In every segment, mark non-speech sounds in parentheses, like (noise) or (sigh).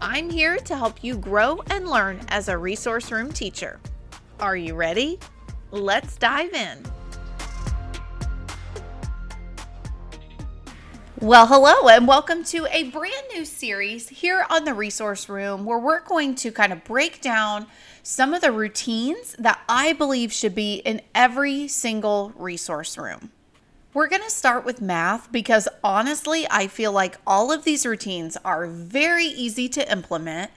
I'm here to help you grow and learn as a resource room teacher. Are you ready? Let's dive in. Well, hello, and welcome to a brand new series here on the Resource Room where we're going to kind of break down some of the routines that I believe should be in every single resource room. We're going to start with math because honestly, I feel like all of these routines are very easy to implement.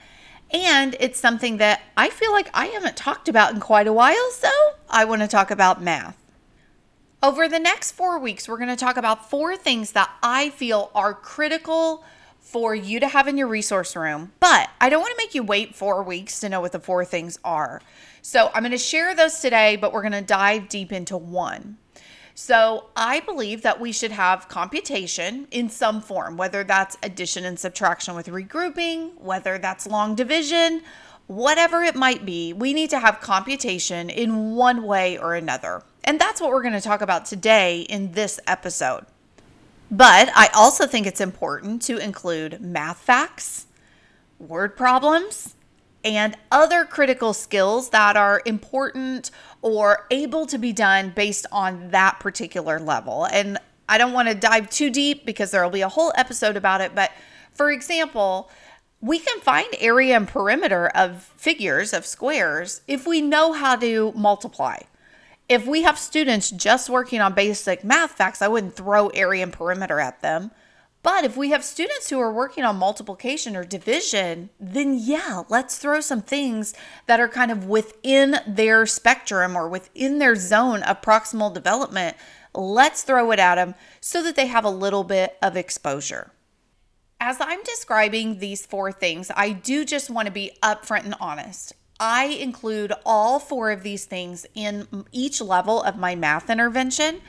And it's something that I feel like I haven't talked about in quite a while, so I want to talk about math. Over the next four weeks, we're going to talk about four things that I feel are critical for you to have in your resource room. But I don't want to make you wait four weeks to know what the four things are. So I'm going to share those today, but we're going to dive deep into one. So I believe that we should have computation in some form, whether that's addition and subtraction with regrouping, whether that's long division, whatever it might be, we need to have computation in one way or another. And that's what we're going to talk about today in this episode. But I also think it's important to include math facts, word problems, and other critical skills that are important or able to be done based on that particular level. And I don't want to dive too deep because there will be a whole episode about it. But for example, we can find area and perimeter of figures, of squares, if we know how to multiply. If we have students just working on basic math facts, I wouldn't throw area and perimeter at them. But if we have students who are working on multiplication or division, then yeah, let's throw some things that are kind of within their spectrum or within their zone of proximal development. Let's throw it at them so that they have a little bit of exposure. As I'm describing these four things, I do just want to be upfront and honest. I include all four of these things in each level of my math intervention.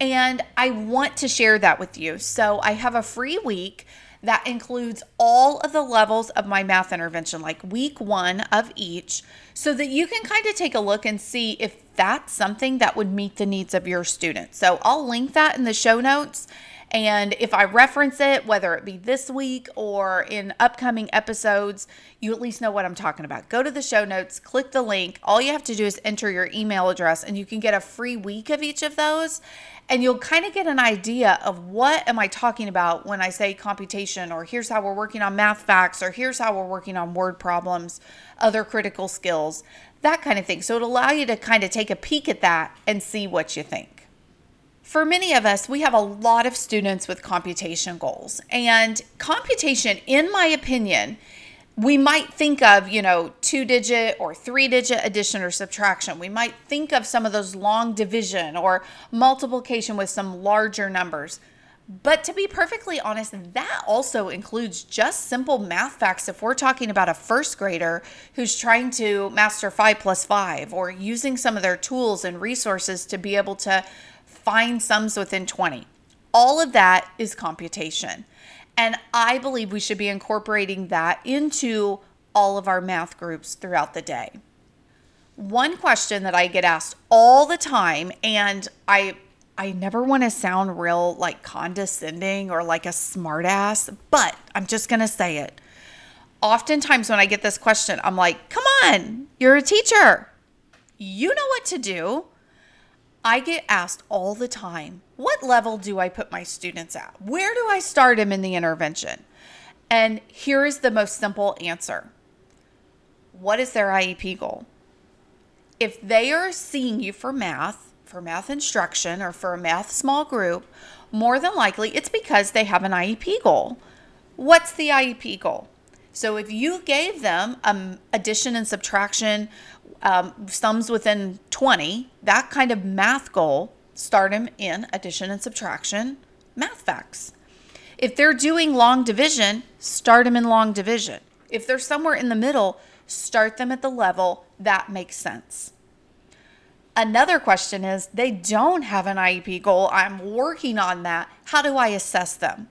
And I want to share that with you. So I have a free week that includes all of the levels of my math intervention, like week one of each, so that you can kind of take a look and see if that's something that would meet the needs of your students. So I'll link that in the show notes. And if I reference it, whether it be this week or in upcoming episodes, you at least know what I'm talking about. Go to the show notes, click the link. All you have to do is enter your email address, and you can get a free week of each of those and you'll kind of get an idea of what am I talking about when I say computation or here's how we're working on math facts or here's how we're working on word problems, other critical skills, that kind of thing. So it'll allow you to kind of take a peek at that and see what you think. For many of us, we have a lot of students with computation goals. And computation, in my opinion, we might think of, you know, two digit or three digit addition or subtraction. We might think of some of those long division or multiplication with some larger numbers. But to be perfectly honest, that also includes just simple math facts. If we're talking about a first grader who's trying to master five plus five or using some of their tools and resources to be able to find sums within 20, all of that is computation. And I believe we should be incorporating that into all of our math groups throughout the day. One question that I get asked all the time, and I I never want to sound real like condescending or like a smartass, but I'm just gonna say it. Oftentimes when I get this question, I'm like, come on, you're a teacher. You know what to do. I get asked all the time, what level do I put my students at? Where do I start them in the intervention? And here is the most simple answer What is their IEP goal? If they are seeing you for math, for math instruction, or for a math small group, more than likely it's because they have an IEP goal. What's the IEP goal? So if you gave them um, addition and subtraction um, sums within 20, that kind of math goal, start them in addition and subtraction math facts. If they're doing long division, start them in long division. If they're somewhere in the middle, start them at the level that makes sense. Another question is they don't have an IEP goal. I'm working on that. How do I assess them?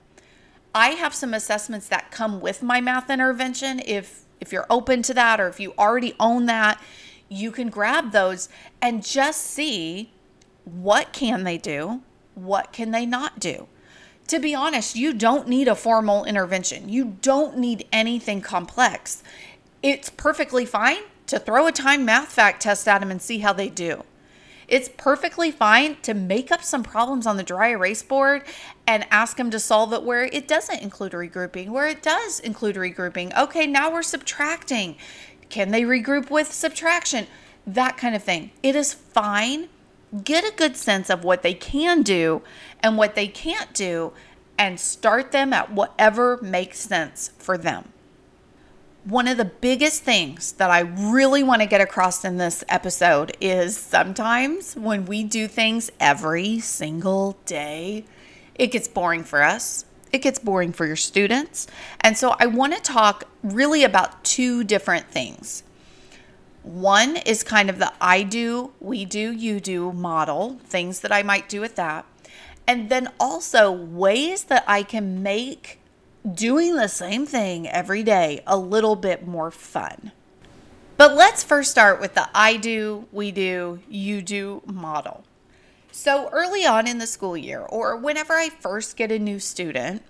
I have some assessments that come with my math intervention. If if you're open to that or if you already own that, you can grab those and just see what can they do? What can they not do? To be honest, you don't need a formal intervention. You don't need anything complex. It's perfectly fine to throw a time math fact test at them and see how they do. It's perfectly fine to make up some problems on the dry erase board and ask them to solve it where it doesn't include regrouping, where it does include regrouping. Okay, now we're subtracting. Can they regroup with subtraction? That kind of thing. It is fine. Get a good sense of what they can do and what they can't do and start them at whatever makes sense for them one of the biggest things that I really want to get across in this episode is sometimes when we do things every single day, it gets boring for us. It gets boring for your students. And so I want to talk really about two different things. One is kind of the I do, we do, you do model, things that I might do with that. And then also ways that I can make doing the same thing every day a little bit more fun. But let's first start with the I do, we do, you do model. So early on in the school year, or whenever I first get a new student,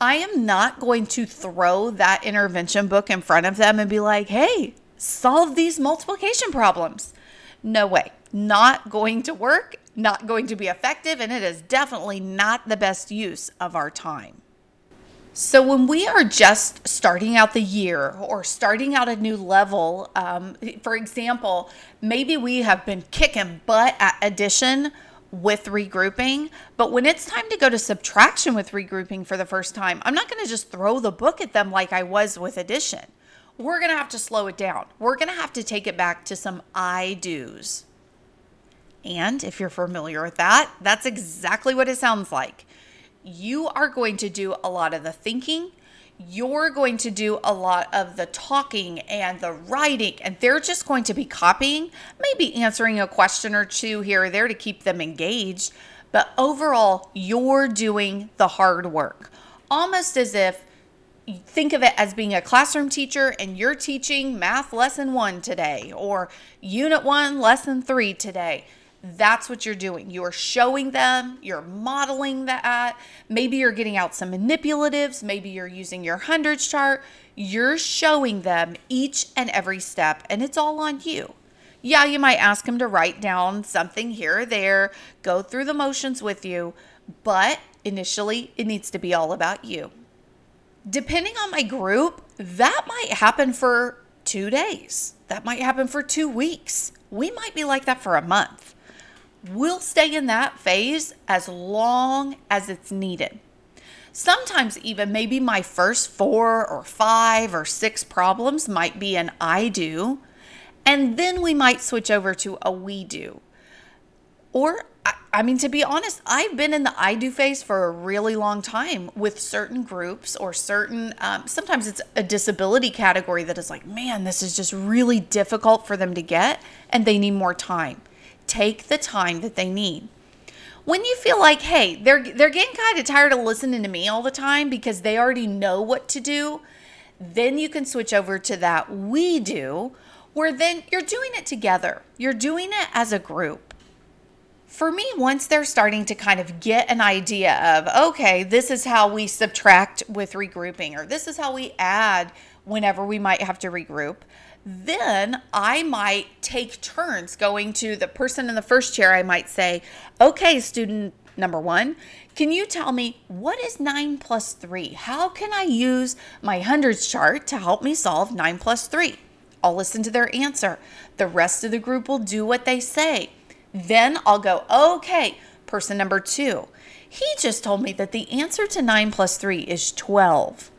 I am not going to throw that intervention book in front of them and be like, hey, solve these multiplication problems. No way. Not going to work, not going to be effective, and it is definitely not the best use of our time. So, when we are just starting out the year or starting out a new level, um, for example, maybe we have been kicking butt at addition with regrouping, but when it's time to go to subtraction with regrouping for the first time, I'm not going to just throw the book at them like I was with addition. We're going to have to slow it down. We're going to have to take it back to some I do's. And if you're familiar with that, that's exactly what it sounds like you are going to do a lot of the thinking. You're going to do a lot of the talking and the writing, and they're just going to be copying, maybe answering a question or two here or there to keep them engaged. But overall, you're doing the hard work, almost as if think of it as being a classroom teacher and you're teaching math lesson one today or unit one, lesson three today that's what you're doing. You are showing them, you're modeling that. Maybe you're getting out some manipulatives, maybe you're using your hundreds chart. You're showing them each and every step, and it's all on you. Yeah, you might ask them to write down something here or there, go through the motions with you, but initially it needs to be all about you. Depending on my group, that might happen for two days. That might happen for two weeks. We might be like that for a month we'll stay in that phase as long as it's needed. Sometimes, even maybe my first four or five or six problems might be an I do, and then we might switch over to a we do. Or, I mean, to be honest, I've been in the I do phase for a really long time with certain groups or certain, um, sometimes it's a disability category that is like, man, this is just really difficult for them to get and they need more time take the time that they need. When you feel like, hey, they're they're getting kind of tired of listening to me all the time because they already know what to do, then you can switch over to that we do, where then you're doing it together. You're doing it as a group. For me, once they're starting to kind of get an idea of, okay, this is how we subtract with regrouping, or this is how we add whenever we might have to regroup, then I might take turns going to the person in the first chair. I might say, okay, student number one, can you tell me what is 9 plus 3? How can I use my hundreds chart to help me solve 9 plus 3? I'll listen to their answer. The rest of the group will do what they say. Then I'll go, okay, person number two. He just told me that the answer to 9 plus 3 is 12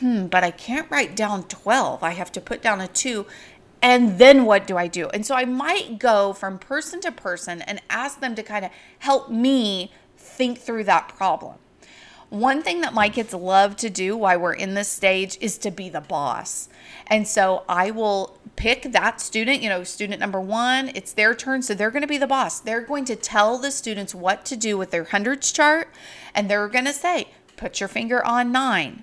hmm, but I can't write down 12. I have to put down a two. And then what do I do? And so I might go from person to person and ask them to kind of help me think through that problem. One thing that my kids love to do while we're in this stage is to be the boss. And so I will pick that student, you know, student number one, it's their turn. So they're going to be the boss. They're going to tell the students what to do with their hundreds chart. And they're going to say, put your finger on nine.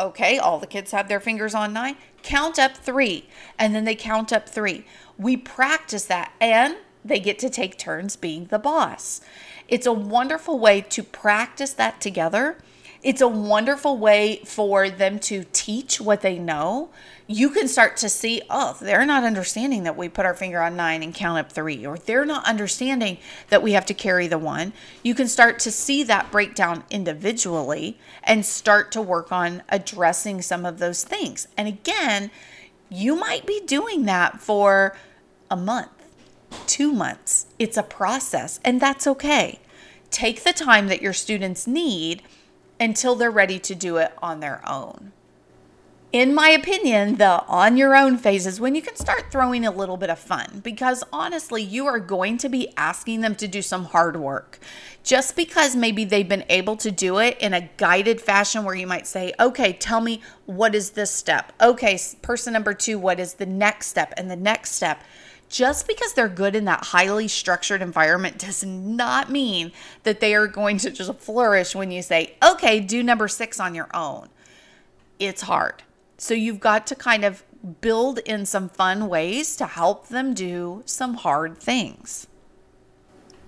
Okay, all the kids have their fingers on nine. Count up three. And then they count up three. We practice that. And they get to take turns being the boss. It's a wonderful way to practice that together. It's a wonderful way for them to teach what they know. You can start to see, oh, they're not understanding that we put our finger on nine and count up three, or they're not understanding that we have to carry the one. You can start to see that breakdown individually and start to work on addressing some of those things. And again, you might be doing that for a month two months. It's a process, and that's okay. Take the time that your students need until they're ready to do it on their own. In my opinion, the on your own phase is when you can start throwing a little bit of fun because honestly, you are going to be asking them to do some hard work. Just because maybe they've been able to do it in a guided fashion where you might say, okay, tell me what is this step? Okay, person number two, what is the next step and the next step? Just because they're good in that highly structured environment does not mean that they are going to just flourish when you say, okay, do number six on your own. It's hard. So you've got to kind of build in some fun ways to help them do some hard things.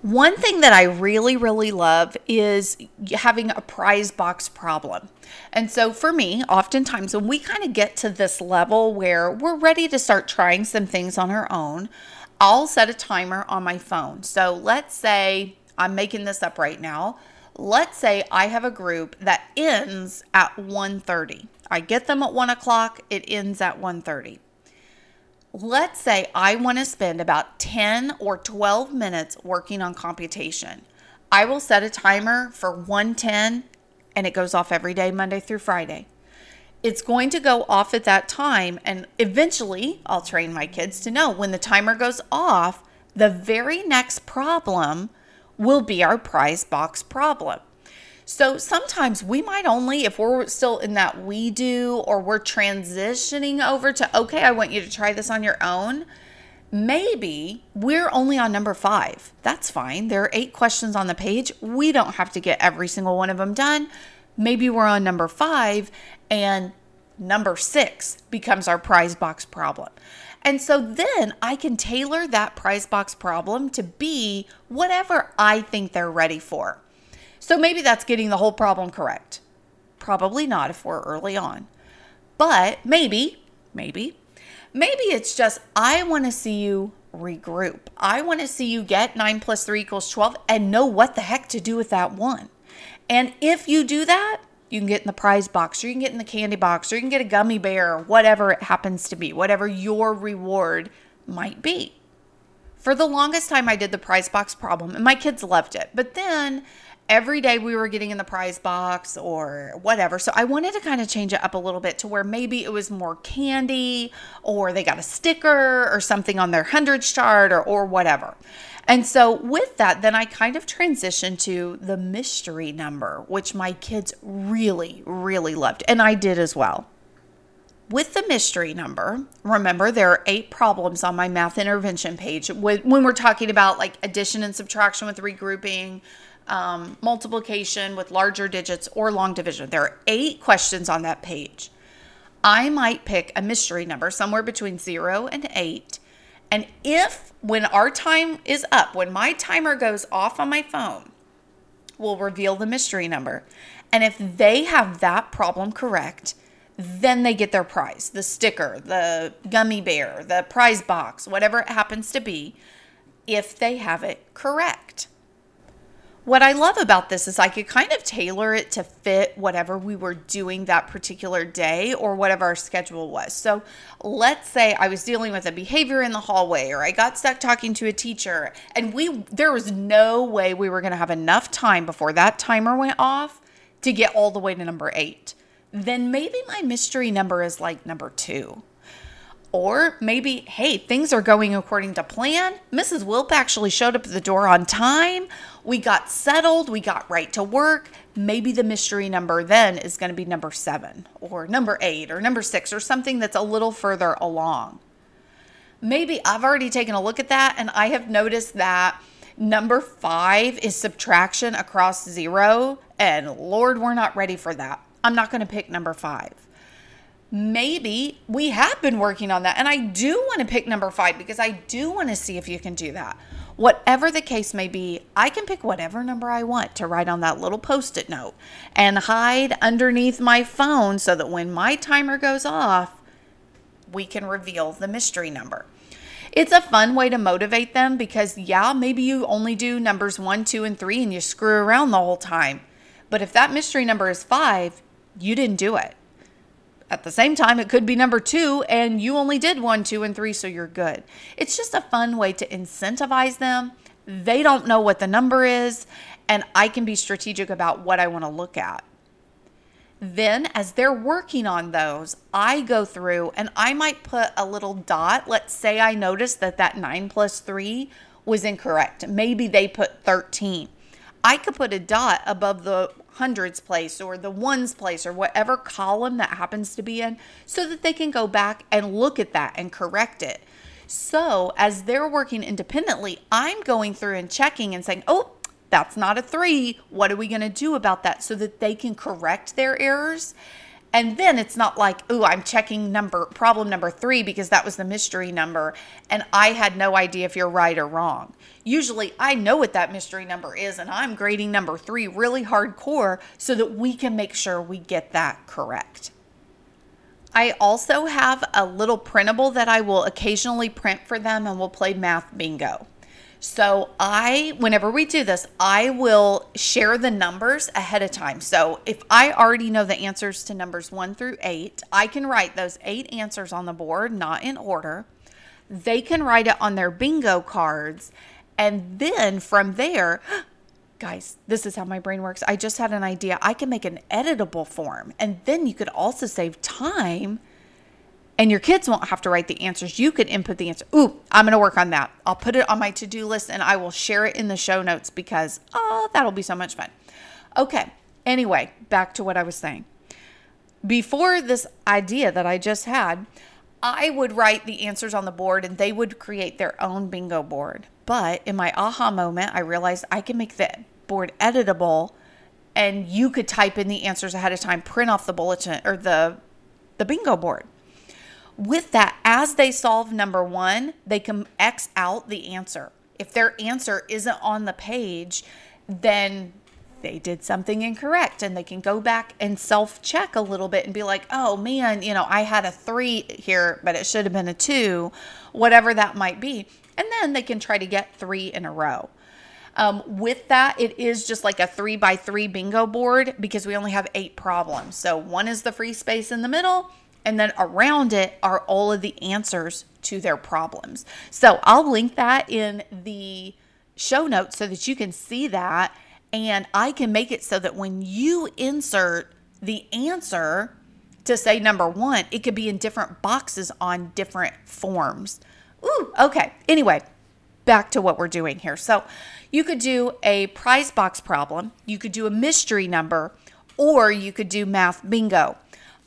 One thing that I really, really love is having a prize box problem. And so for me, oftentimes when we kind of get to this level where we're ready to start trying some things on our own, I'll set a timer on my phone. So let's say I'm making this up right now. Let's say I have a group that ends at 1.30. I get them at 1 o'clock, it ends at 1.30 let's say I want to spend about 10 or 12 minutes working on computation. I will set a timer for 110 and it goes off every day, Monday through Friday. It's going to go off at that time, and eventually I'll train my kids to know when the timer goes off, the very next problem will be our prize box problem. So sometimes we might only, if we're still in that we do or we're transitioning over to, okay, I want you to try this on your own, maybe we're only on number five. That's fine. There are eight questions on the page. We don't have to get every single one of them done. Maybe we're on number five and number six becomes our prize box problem. And so then I can tailor that prize box problem to be whatever I think they're ready for. So maybe that's getting the whole problem correct. Probably not if we're early on. But maybe, maybe, maybe it's just I want to see you regroup. I want to see you get 9 plus 3 equals 12 and know what the heck to do with that one. And if you do that, you can get in the prize box or you can get in the candy box or you can get a gummy bear or whatever it happens to be, whatever your reward might be. For the longest time, I did the prize box problem and my kids loved it. But then every day we were getting in the prize box or whatever. So I wanted to kind of change it up a little bit to where maybe it was more candy or they got a sticker or something on their hundreds chart or, or whatever. And so with that, then I kind of transitioned to the mystery number, which my kids really, really loved. And I did as well. With the mystery number, remember there are eight problems on my math intervention page when we're talking about like addition and subtraction with regrouping, um, multiplication with larger digits or long division. There are eight questions on that page. I might pick a mystery number somewhere between zero and eight. And if, when our time is up, when my timer goes off on my phone, we'll reveal the mystery number. And if they have that problem correct, then they get their prize the sticker, the gummy bear, the prize box, whatever it happens to be, if they have it correct what I love about this is I could kind of tailor it to fit whatever we were doing that particular day or whatever our schedule was. So let's say I was dealing with a behavior in the hallway or I got stuck talking to a teacher and we there was no way we were going to have enough time before that timer went off to get all the way to number 8. Then maybe my mystery number is like number 2 Or maybe, hey, things are going according to plan. Mrs. Wilp actually showed up at the door on time. We got settled. We got right to work. Maybe the mystery number then is going to be number seven or number eight or number six or something that's a little further along. Maybe I've already taken a look at that and I have noticed that number five is subtraction across zero. And Lord, we're not ready for that. I'm not going to pick number five maybe we have been working on that. And I do want to pick number five because I do want to see if you can do that. Whatever the case may be, I can pick whatever number I want to write on that little post it note and hide underneath my phone so that when my timer goes off, we can reveal the mystery number. It's a fun way to motivate them because, yeah, maybe you only do numbers one, two, and three and you screw around the whole time. But if that mystery number is five, you didn't do it at the same time, it could be number two and you only did one, two, and three, so you're good. It's just a fun way to incentivize them. They don't know what the number is, and I can be strategic about what I want to look at. Then, as they're working on those, I go through and I might put a little dot. Let's say I noticed that that 9 plus 3 was incorrect. Maybe they put 13. I could put a dot above the hundreds place or the ones place or whatever column that happens to be in so that they can go back and look at that and correct it. So, as they're working independently, I'm going through and checking and saying, oh, that's not a three. What are we going to do about that so that they can correct their errors? And then it's not like, oh, I'm checking number problem number three because that was the mystery number and I had no idea if you're right or wrong. Usually I know what that mystery number is and I'm grading number three really hardcore so that we can make sure we get that correct. I also have a little printable that I will occasionally print for them and we'll play math bingo. So I, whenever we do this, I will share the numbers ahead of time. So if I already know the answers to numbers one through eight, I can write those eight answers on the board, not in order. They can write it on their bingo cards. And then from there, (gasps) guys, this is how my brain works. I just had an idea. I can make an editable form. And then you could also save time and your kids won't have to write the answers. You could input the answer. Ooh, I'm going to work on that. I'll put it on my to do list and I will share it in the show notes because, oh, that'll be so much fun. Okay. Anyway, back to what I was saying. Before this idea that I just had, I would write the answers on the board and they would create their own bingo board. But in my aha moment, I realized I can make the board editable and you could type in the answers ahead of time, print off the bulletin or the the bingo board with that, as they solve number one, they can X out the answer. If their answer isn't on the page, then they did something incorrect and they can go back and self check a little bit and be like, oh man, you know, I had a three here, but it should have been a two, whatever that might be. And then they can try to get three in a row. Um, with that, it is just like a three by three bingo board because we only have eight problems. So one is the free space in the middle, and then around it are all of the answers to their problems. So I'll link that in the show notes so that you can see that. And I can make it so that when you insert the answer to say number one, it could be in different boxes on different forms. Ooh, okay. Anyway, back to what we're doing here. So you could do a prize box problem, you could do a mystery number, or you could do math bingo.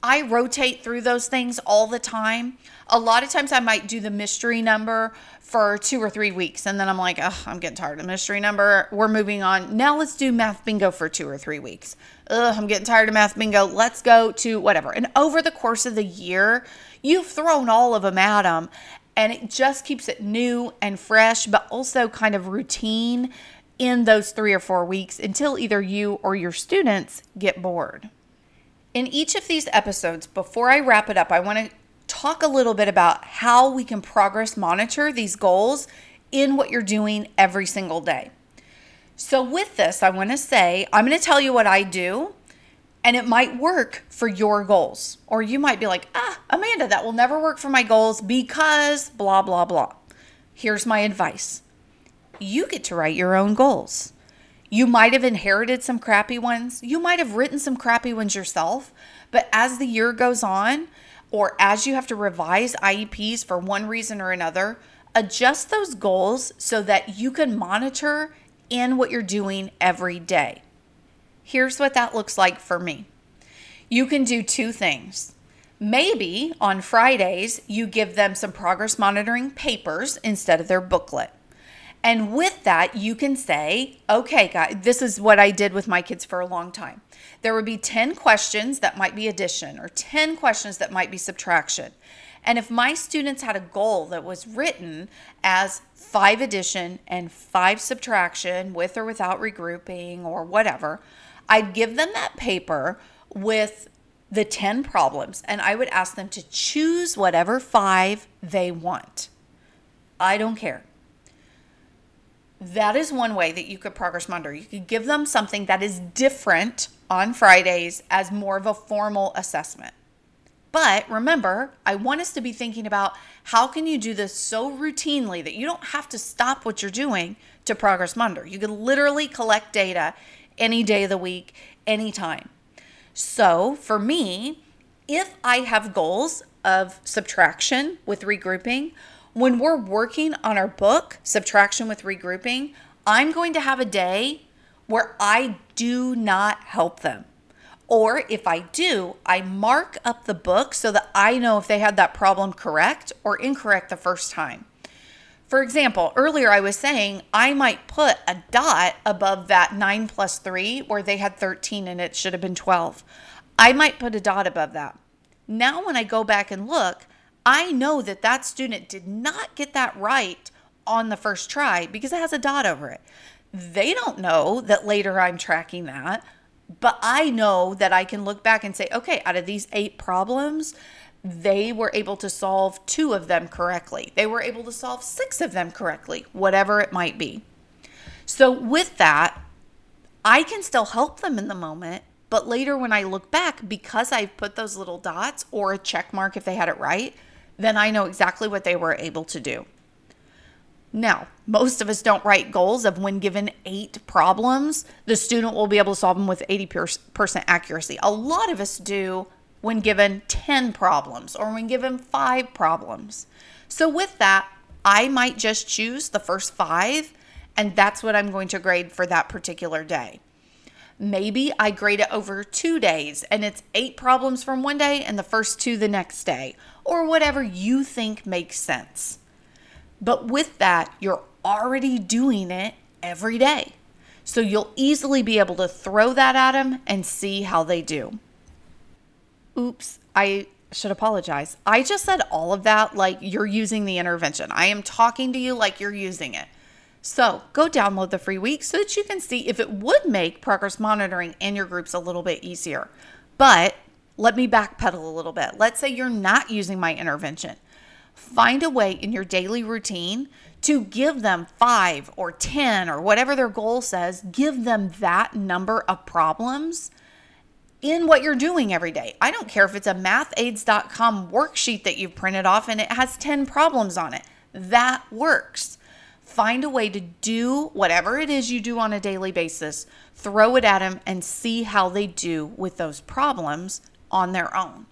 I rotate through those things all the time. A lot of times I might do the mystery number for two or three weeks. And then I'm like, oh, I'm getting tired of the mystery number. We're moving on. Now let's do math bingo for two or three weeks. Ugh, I'm getting tired of math bingo. Let's go to whatever. And over the course of the year, you've thrown all of them at them. And it just keeps it new and fresh, but also kind of routine in those three or four weeks until either you or your students get bored. In each of these episodes, before I wrap it up, I want to talk a little bit about how we can progress monitor these goals in what you're doing every single day. So, with this, I want to say I'm going to tell you what I do, and it might work for your goals. Or you might be like, ah, Amanda, that will never work for my goals because blah, blah, blah. Here's my advice you get to write your own goals. You might have inherited some crappy ones. You might have written some crappy ones yourself. But as the year goes on, or as you have to revise IEPs for one reason or another, adjust those goals so that you can monitor in what you're doing every day. Here's what that looks like for me. You can do two things. Maybe on Fridays, you give them some progress monitoring papers instead of their booklet. And with that, you can say, okay, guys, this is what I did with my kids for a long time. There would be 10 questions that might be addition or 10 questions that might be subtraction. And if my students had a goal that was written as five addition and five subtraction with or without regrouping or whatever, I'd give them that paper with the 10 problems and I would ask them to choose whatever five they want. I don't care. That is one way that you could progress monitor. You could give them something that is different on Fridays as more of a formal assessment. But remember, I want us to be thinking about how can you do this so routinely that you don't have to stop what you're doing to progress monitor. You can literally collect data any day of the week, anytime. So for me, if I have goals of subtraction with regrouping, when we're working on our book, Subtraction with Regrouping, I'm going to have a day where I do not help them. Or if I do, I mark up the book so that I know if they had that problem correct or incorrect the first time. For example, earlier I was saying I might put a dot above that 9 plus 3 where they had 13 and it should have been 12. I might put a dot above that. Now, when I go back and look, I know that that student did not get that right on the first try because it has a dot over it. They don't know that later I'm tracking that, but I know that I can look back and say, okay, out of these eight problems, they were able to solve two of them correctly. They were able to solve six of them correctly, whatever it might be. So, with that, I can still help them in the moment, but later when I look back, because I've put those little dots or a check mark if they had it right, then I know exactly what they were able to do. Now, most of us don't write goals of when given eight problems, the student will be able to solve them with 80% accuracy. A lot of us do when given 10 problems or when given five problems. So, with that, I might just choose the first five, and that's what I'm going to grade for that particular day. Maybe I grade it over two days and it's eight problems from one day and the first two the next day, or whatever you think makes sense. But with that, you're already doing it every day. So you'll easily be able to throw that at them and see how they do. Oops, I should apologize. I just said all of that like you're using the intervention. I am talking to you like you're using it. So go download the free week so that you can see if it would make progress monitoring in your groups a little bit easier. But let me backpedal a little bit. Let's say you're not using my intervention. Find a way in your daily routine to give them five or 10 or whatever their goal says, give them that number of problems in what you're doing every day. I don't care if it's a mathaids.com worksheet that you've printed off and it has 10 problems on it. That works. Find a way to do whatever it is you do on a daily basis, throw it at them and see how they do with those problems on their own.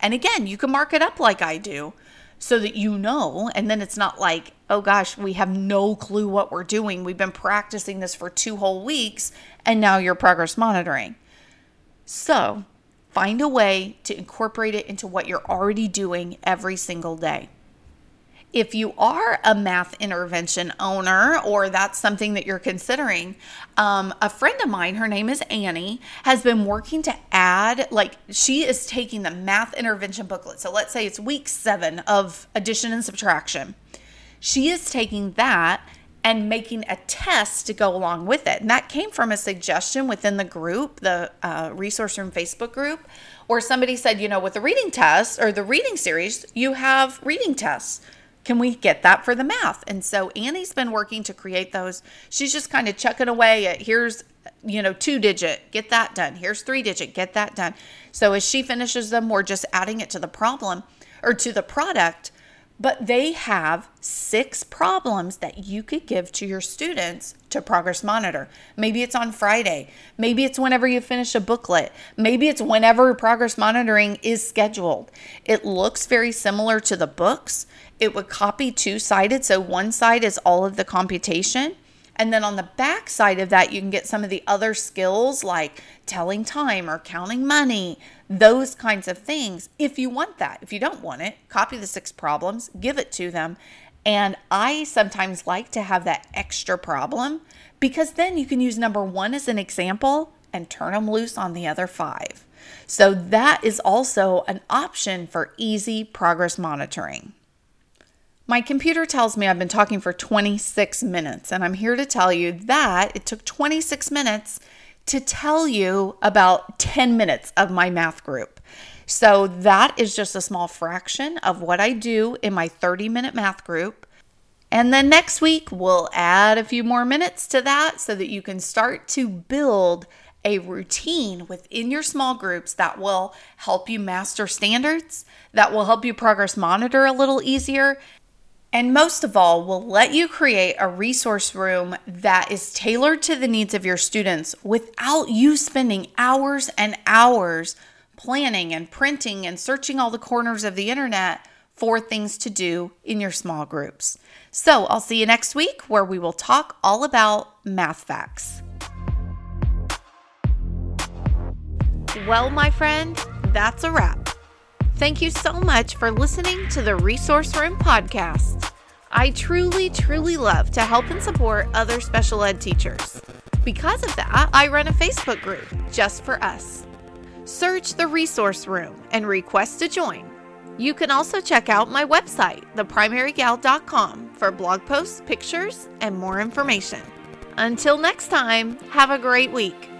And again, you can mark it up like I do so that you know. And then it's not like, oh gosh, we have no clue what we're doing. We've been practicing this for two whole weeks and now you're progress monitoring. So find a way to incorporate it into what you're already doing every single day if you are a math intervention owner or that's something that you're considering, um, a friend of mine, her name is Annie, has been working to add, like, she is taking the math intervention booklet. So let's say it's week seven of addition and subtraction. She is taking that and making a test to go along with it. And that came from a suggestion within the group, the uh, Resource Room Facebook group, where somebody said, you know, with the reading test or the reading series, you have reading tests can we get that for the math? And so Annie's been working to create those. She's just kind of chucking away at here's, you know, two digit, get that done. Here's three digit, get that done. So as she finishes them, we're just adding it to the problem or to the product. but they have six problems that you could give to your students to progress monitor. Maybe it's on Friday. Maybe it's whenever you finish a booklet. Maybe it's whenever progress monitoring is scheduled. It looks very similar to the books. It would copy two sided. So one side is all of the computation. And then on the back side of that, you can get some of the other skills like telling time or counting money, those kinds of things. If you want that, if you don't want it, copy the six problems, give it to them. And I sometimes like to have that extra problem because then you can use number one as an example and turn them loose on the other five. So that is also an option for easy progress monitoring. My computer tells me I've been talking for 26 minutes, and I'm here to tell you that it took 26 minutes to tell you about 10 minutes of my math group. So that is just a small fraction of what I do in my 30 minute math group. And then next week, we'll add a few more minutes to that so that you can start to build a routine within your small groups that will help you master standards, that will help you progress monitor a little easier, and most of all, will let you create a resource room that is tailored to the needs of your students without you spending hours and hours planning and printing and searching all the corners of the internet for things to do in your small groups. So I'll see you next week where we will talk all about math facts. Well, my friend, that's a wrap. Thank you so much for listening to the Resource Room podcast. I truly, truly love to help and support other special ed teachers. Because of that, I run a Facebook group just for us. Search the Resource Room and request to join. You can also check out my website, theprimarygal.com, for blog posts, pictures, and more information. Until next time, have a great week.